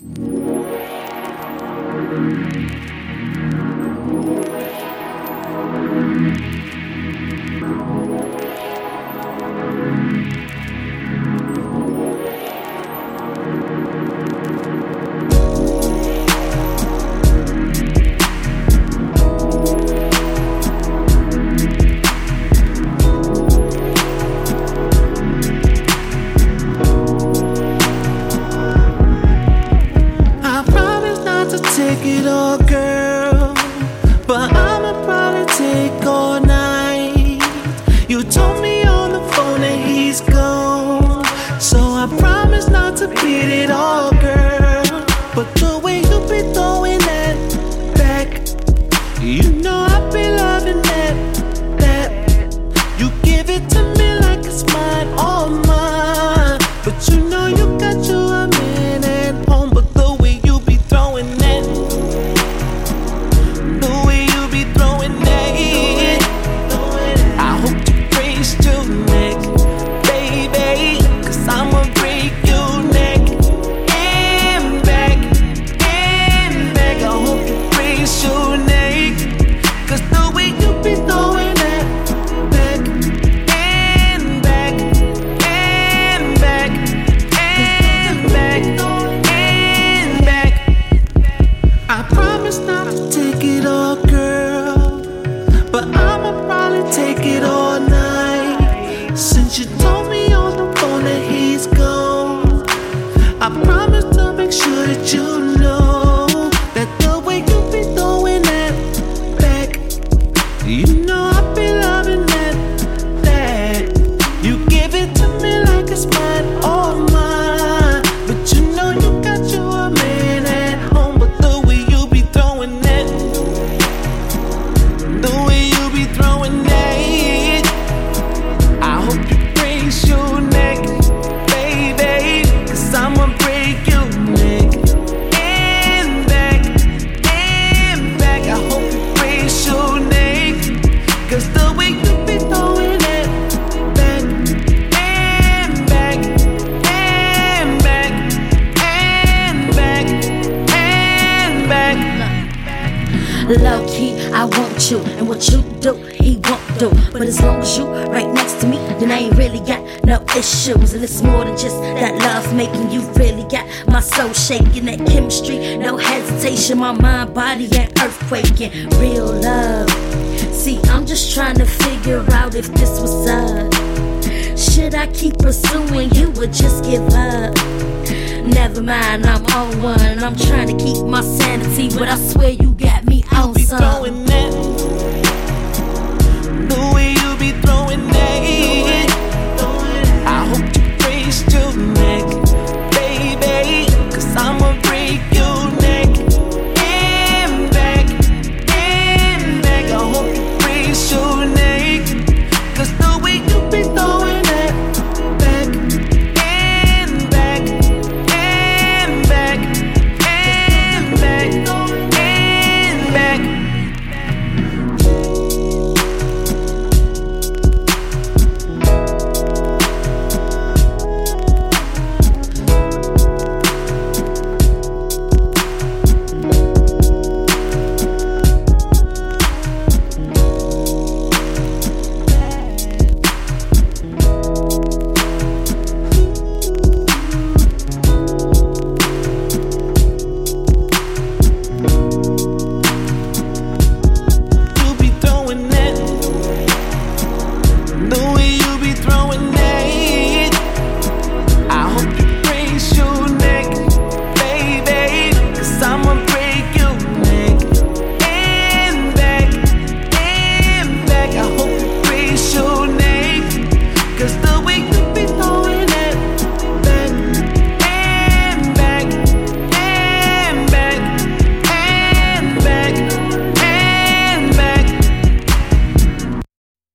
you to beat it all, girl. But the promise to make sure that you I want you, and what you do, he won't do. But as long as you right next to me, then I ain't really got no issues. And it's more than just that love making. You really got my soul shaking, that chemistry, no hesitation. My mind, body, and earthquaking. Real love. See, I'm just trying to figure out if this was up. Should I keep pursuing you or just give up? Never mind, I'm on one. I'm trying to keep my sanity, but I swear you got me on some.